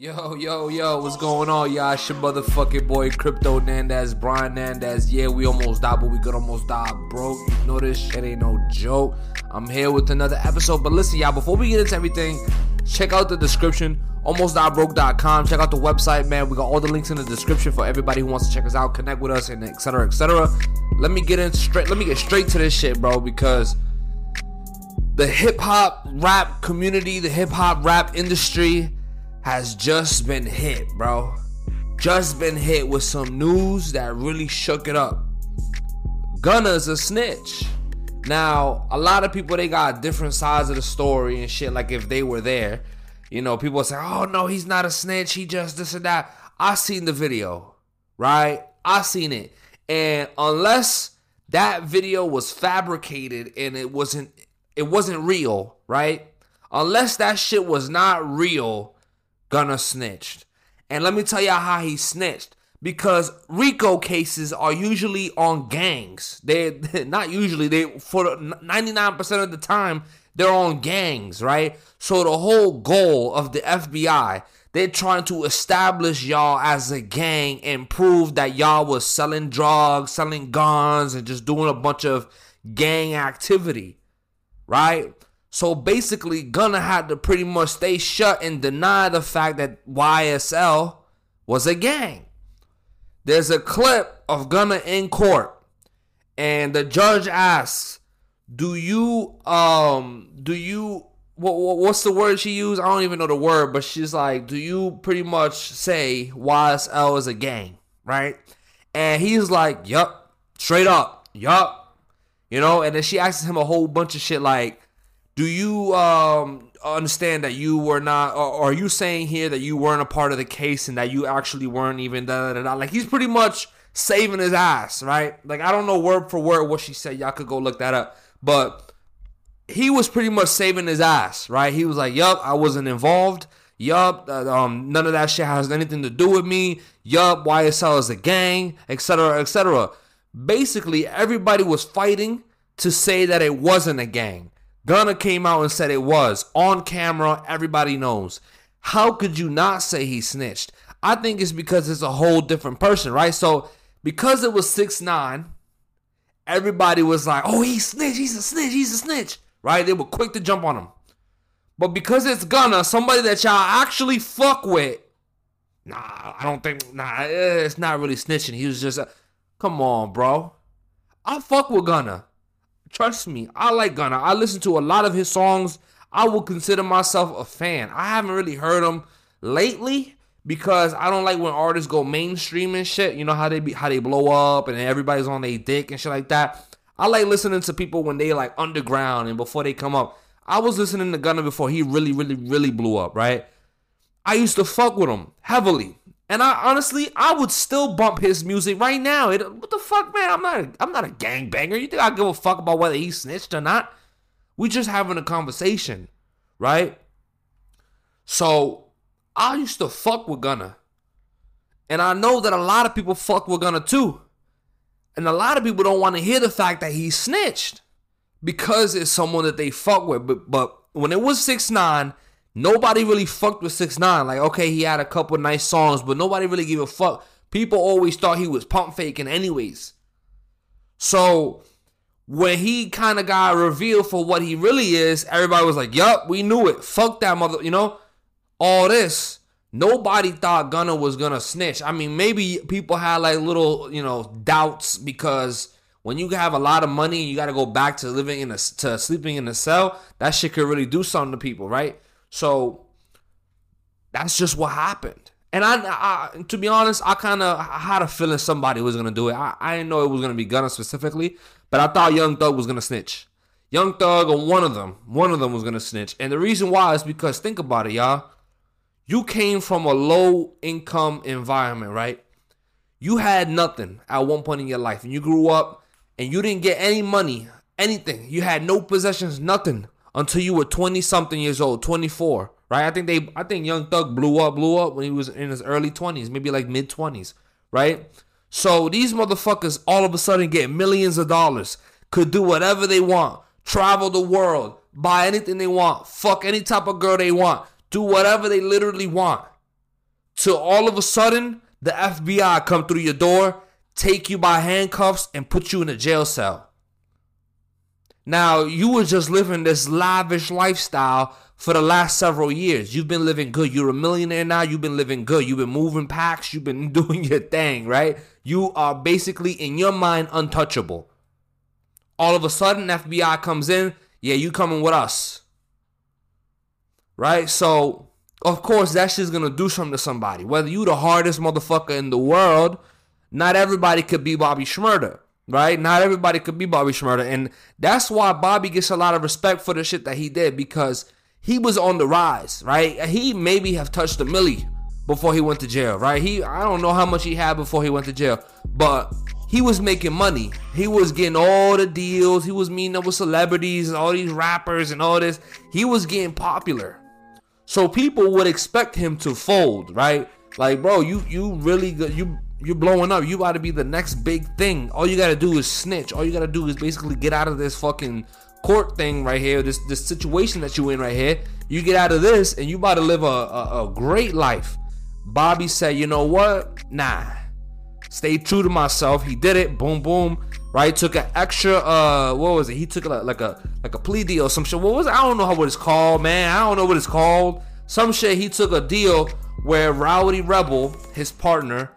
Yo, yo, yo, what's going on, y'all? It's your motherfucking boy Crypto Nandez, Brian Nandez. Yeah, we almost died, but we could almost die broke. You know this shit ain't no joke. I'm here with another episode. But listen, y'all, before we get into everything, check out the description, almostdiebroke.com. Check out the website, man. We got all the links in the description for everybody who wants to check us out, connect with us, and etc. etc. Let me get in straight. Let me get straight to this shit, bro, because the hip hop rap community, the hip hop rap industry has just been hit, bro. Just been hit with some news that really shook it up. Gunna's a snitch. Now, a lot of people they got different sides of the story and shit. Like if they were there, you know, people say, "Oh no, he's not a snitch. He just this and that." I seen the video, right? I seen it, and unless that video was fabricated and it wasn't, it wasn't real, right? Unless that shit was not real, Gunna snitched. And let me tell y'all how he snitched. Because RICO cases are usually on gangs. They not usually, they for 99% of the time, they're on gangs, right? So the whole goal of the FBI, they're trying to establish y'all as a gang and prove that y'all was selling drugs, selling guns, and just doing a bunch of gang activity, right? So basically, Gunna had to pretty much stay shut and deny the fact that YSL was a gang. There's a clip of Gunna in court, and the judge asks, "Do you um do you what, what what's the word she used? I don't even know the word, but she's like, "Do you pretty much say YSL is a gang?" Right? And he's like, "Yup, straight up, yup." You know, and then she asks him a whole bunch of shit like do you um, understand that you were not, or, are you saying here that you weren't a part of the case and that you actually weren't even da da da? Like he's pretty much saving his ass, right? Like I don't know word for word what she said. Y'all could go look that up, but he was pretty much saving his ass, right? He was like, "Yup, I wasn't involved. Yup, uh, um, none of that shit has anything to do with me. Yup, YSL is a gang, etc., etc." Basically, everybody was fighting to say that it wasn't a gang. Gunna came out and said it was on camera. Everybody knows. How could you not say he snitched? I think it's because it's a whole different person, right? So because it was six nine, everybody was like, "Oh, he snitched. He's a snitch. He's a snitch." Right? They were quick to jump on him. But because it's Gunna, somebody that y'all actually fuck with, nah, I don't think. Nah, it's not really snitching. He was just, a, come on, bro. I fuck with Gunna. Trust me, I like Gunna. I listen to a lot of his songs. I will consider myself a fan. I haven't really heard him lately because I don't like when artists go mainstream and shit. You know how they be how they blow up and everybody's on their dick and shit like that. I like listening to people when they like underground and before they come up. I was listening to Gunna before he really, really, really blew up, right? I used to fuck with him heavily. And I honestly, I would still bump his music right now. It, what the fuck, man? I'm not, I'm not a gangbanger. You think I give a fuck about whether he snitched or not? We just having a conversation, right? So I used to fuck with Gunna, and I know that a lot of people fuck with Gunna too, and a lot of people don't want to hear the fact that he snitched because it's someone that they fuck with. But but when it was six nine Nobody really fucked with Six Nine. Like, okay, he had a couple nice songs, but nobody really gave a fuck. People always thought he was pump faking, anyways. So when he kind of got revealed for what he really is, everybody was like, "Yup, we knew it. Fuck that mother," you know. All this, nobody thought Gunna was gonna snitch. I mean, maybe people had like little, you know, doubts because when you have a lot of money and you got to go back to living in a to sleeping in a cell, that shit could really do something to people, right? So that's just what happened. And I, I to be honest, I kind of had a feeling somebody was gonna do it. I, I didn't know it was gonna be Gunna specifically, but I thought Young Thug was gonna snitch. Young Thug or one of them, one of them was gonna snitch. And the reason why is because think about it, y'all. You came from a low income environment, right? You had nothing at one point in your life, and you grew up and you didn't get any money, anything. You had no possessions, nothing until you were 20 something years old, 24, right? I think they I think Young Thug blew up, blew up when he was in his early 20s, maybe like mid 20s, right? So these motherfuckers all of a sudden get millions of dollars, could do whatever they want, travel the world, buy anything they want, fuck any type of girl they want, do whatever they literally want. till all of a sudden the FBI come through your door, take you by handcuffs, and put you in a jail cell. Now, you were just living this lavish lifestyle for the last several years. You've been living good. You're a millionaire now. You've been living good. You've been moving packs. You've been doing your thing, right? You are basically, in your mind, untouchable. All of a sudden, FBI comes in. Yeah, you coming with us. Right? So, of course, that shit's gonna do something to somebody. Whether you the hardest motherfucker in the world, not everybody could be Bobby Shmurda right? Not everybody could be Bobby Shmurda. And that's why Bobby gets a lot of respect for the shit that he did because he was on the rise, right? He maybe have touched a milli before he went to jail, right? He I don't know how much he had before he went to jail, but he was making money. He was getting all the deals. He was meeting up with celebrities and all these rappers and all this. He was getting popular. So people would expect him to fold, right? Like, bro, you you really good. You you're blowing up. You about to be the next big thing. All you gotta do is snitch. All you gotta do is basically get out of this fucking court thing right here. This this situation that you in right here. You get out of this and you about to live a, a, a great life. Bobby said, you know what? Nah. Stay true to myself. He did it. Boom, boom. Right? Took an extra. Uh, what was it? He took a, like a like a plea deal. Some shit. What was? It? I don't know how what it's called, man. I don't know what it's called. Some shit. He took a deal where Rowdy Rebel, his partner,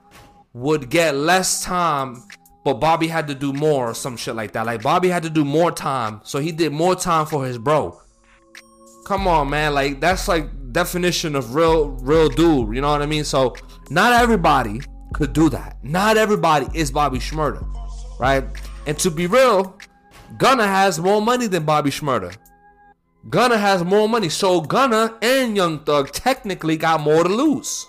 would get less time, but Bobby had to do more or some shit like that. Like Bobby had to do more time, so he did more time for his bro. Come on, man. Like that's like definition of real real dude. You know what I mean? So not everybody could do that. Not everybody is Bobby Shmurda, right? And to be real, Gunna has more money than Bobby Shmurda. Gunna has more money, so Gunna and Young Thug technically got more to lose.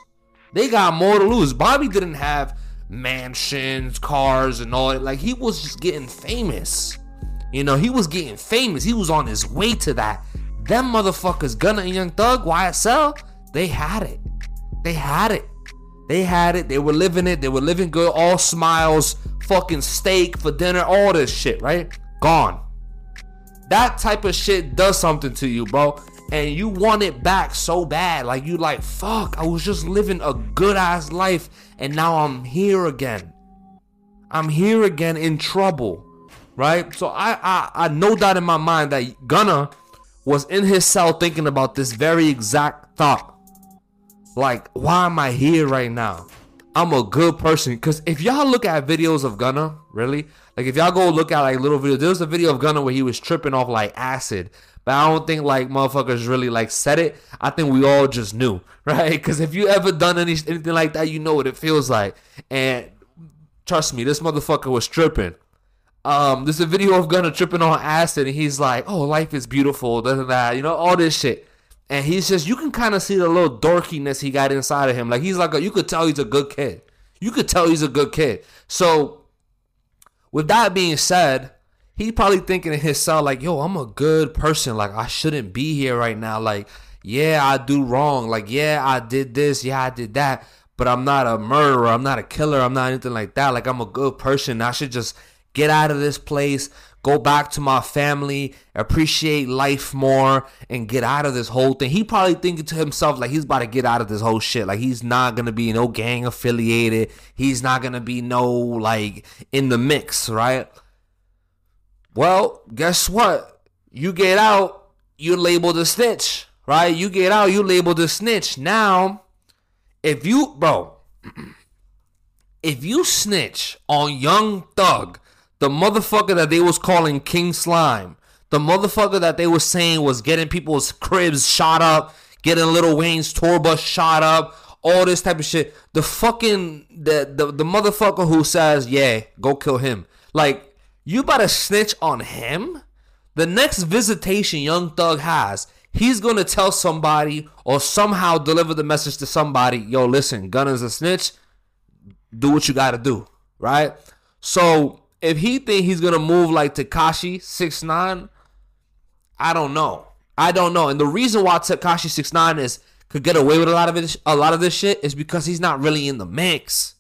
They got more to lose. Bobby didn't have mansions, cars, and all that. Like he was just getting famous. You know, he was getting famous. He was on his way to that. Them motherfuckers, Gunna and Young Thug, YSL, they had it. They had it. They had it. They were living it. They were living good. All smiles, fucking steak for dinner, all this shit, right? Gone. That type of shit does something to you, bro and you want it back so bad. Like you like, fuck, I was just living a good ass life and now I'm here again. I'm here again in trouble. Right? So I I, I no doubt in my mind that Gunna was in his cell thinking about this very exact thought. Like, why am I here right now? I'm a good person. Cause if y'all look at videos of Gunna, really, like if y'all go look at like little videos, there's a video of Gunna where he was tripping off like acid. But I don't think like motherfuckers really like said it. I think we all just knew, right? Because if you ever done any, anything like that, you know what it feels like. And trust me, this motherfucker was tripping. Um, there's a video of Gunna tripping on acid, and he's like, "Oh, life is beautiful," da da you know, all this shit. And he's just, you can kind of see the little dorkiness he got inside of him. Like he's like, a, you could tell he's a good kid. You could tell he's a good kid. So, with that being said, he probably thinking in his cell like, yo, I'm a good person. Like I shouldn't be here right now. Like, yeah, I do wrong. Like, yeah, I did this. Yeah, I did that. But I'm not a murderer. I'm not a killer. I'm not anything like that. Like I'm a good person. I should just get out of this place, go back to my family, appreciate life more, and get out of this whole thing. He probably thinking to himself like he's about to get out of this whole shit. Like he's not gonna be no gang affiliated. He's not gonna be no like in the mix, right? Well, guess what? You get out, you labeled a snitch, right? You get out, you labeled a snitch. Now, if you, bro, if you snitch on Young Thug, the motherfucker that they was calling King Slime, the motherfucker that they was saying was getting people's cribs shot up, getting Lil Wayne's tour bus shot up, all this type of shit. The fucking the the, the motherfucker who says, yeah, go kill him. Like you to snitch on him? The next visitation Young Thug has, he's gonna tell somebody or somehow deliver the message to somebody, yo, listen, Gunna's a snitch, do what you gotta do, right? So if he think he's gonna move like Tekashi six nine, I don't know. I don't know. And the reason why Tekashi six nine is could get away with a lot of it, a lot of this shit is because he's not really in the mix.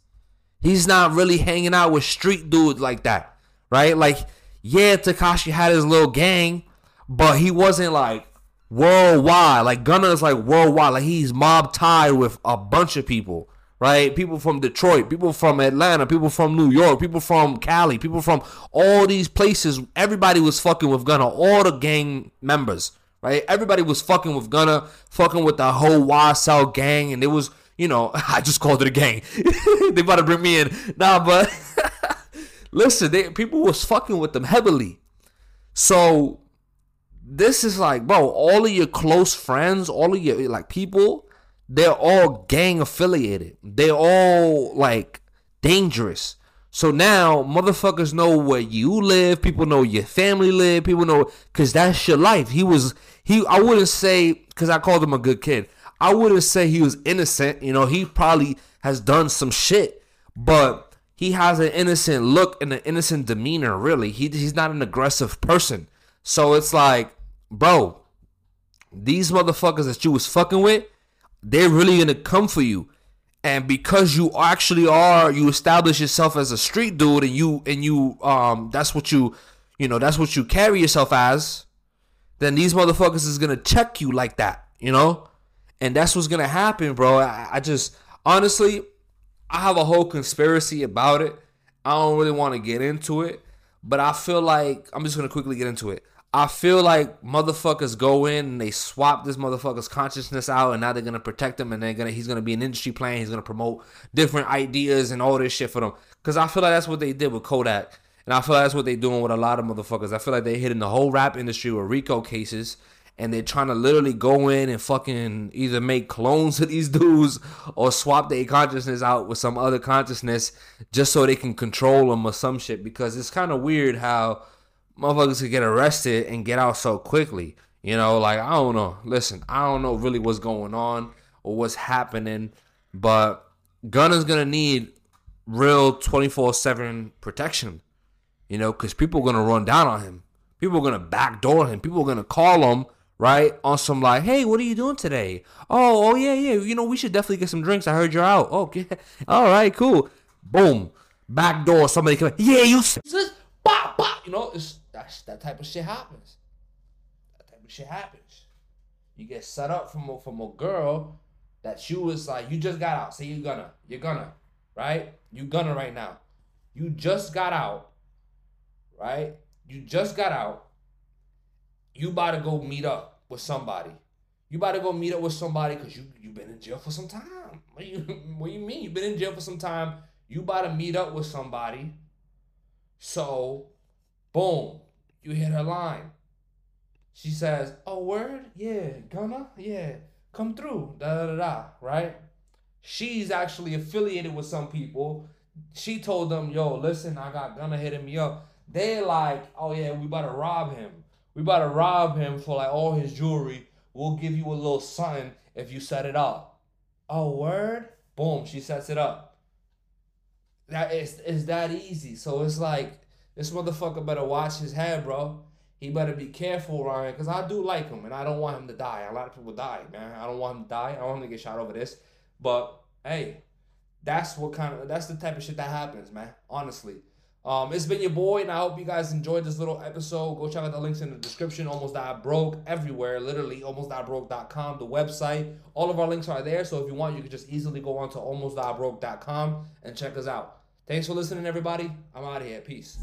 He's not really hanging out with street dudes like that right? Like, yeah, Tekashi had his little gang, but he wasn't like worldwide. Like Gunna is like worldwide. Like he's mob tied with a bunch of people, right? People from Detroit, people from Atlanta, people from New York, people from Cali, people from all these places. Everybody was fucking with Gunna. All the gang members, right? Everybody was fucking with Gunna, fucking with the whole YSL gang, and it was. You know, I just called it a gang. they about to bring me in. Nah, but listen, they, people was fucking with them heavily. So this is like, bro, all of your close friends, all of your like people, they're all gang affiliated. They're all like dangerous. So now motherfuckers know where you live, people know your family live, people know cause that's your life. He was he I wouldn't say cause I called him a good kid. I wouldn't say he was innocent. You know, he probably has done some shit, but he has an innocent look and an innocent demeanor, really. He, he's not an aggressive person. So it's like bro, these motherfuckers that you was fucking with, they're really gonna come for you. And because you actually are, you establish yourself as a street dude, and you and you um that's what you you know that's what you carry yourself as. Then these motherfuckers is gonna check you like that, you know, and that's what's gonna happen, bro. I, I just honestly, I have a whole conspiracy about it. I don't really want to get into it, but I feel like I'm just gonna quickly get into it. I feel like motherfuckers go in and they swap this motherfucker's consciousness out, and now they're gonna protect him, and they're gonna he's gonna be an industry plan. He's gonna promote different ideas and all this shit for them. Cause I feel like that's what they did with Kodak, and I feel like that's what they're doing with a lot of motherfuckers. I feel like they're hitting the whole rap industry with RICO cases, and they're trying to literally go in and fucking either make clones of these dudes or swap their consciousness out with some other consciousness just so they can control them or some shit. Because it's kind of weird how motherfuckers could get arrested and get out so quickly. You know, like I don't know. Listen, I don't know really what's going on or what's happening, but Gunna's gonna need real twenty four seven protection. You know, because people are gonna run down on him. People are gonna backdoor him. People are gonna call him right on some like, hey, what are you doing today? Oh, oh yeah, yeah. You know, we should definitely get some drinks. I heard you're out. Oh, okay. All right, cool. Boom, back door. Somebody come. Yeah, you. You know, it's that's that type of shit happens. That type of shit happens. You get set up from a, from a girl that you was like you just got out. Say you're gonna, you're gonna, right? You gonna right now. You just got out, right? You just got out. You about to go meet up with somebody. You about to go meet up with somebody because you you been in jail for some time. What you what you mean? You been in jail for some time. You about to meet up with somebody. So, boom, you hit her line. She says, "Oh, word, yeah, Gunna, yeah, come through, da da da da." Right? She's actually affiliated with some people. She told them, "Yo, listen, I got Gunna hitting me up." They like, "Oh yeah, we about to rob him. We about to rob him for like all his jewelry. We'll give you a little something if you set it up." Oh, word. Boom, she sets it up. That is is that easy. So it's like this motherfucker better watch his head, bro. He better be careful, Ryan, because I do like him and I don't want him to die. A lot of people die, man. I don't want him to die. I don't want him to get shot over this. But hey, that's what kind of that's the type of shit that happens, man. Honestly. Um, it's been your boy, and I hope you guys enjoyed this little episode. Go check out the links in the description. Almost Died Broke everywhere, literally. AlmostDiedBroke.com, the website. All of our links are there. So if you want, you can just easily go on to AlmostDiedBroke.com and check us out. Thanks for listening, everybody. I'm out of here. Peace.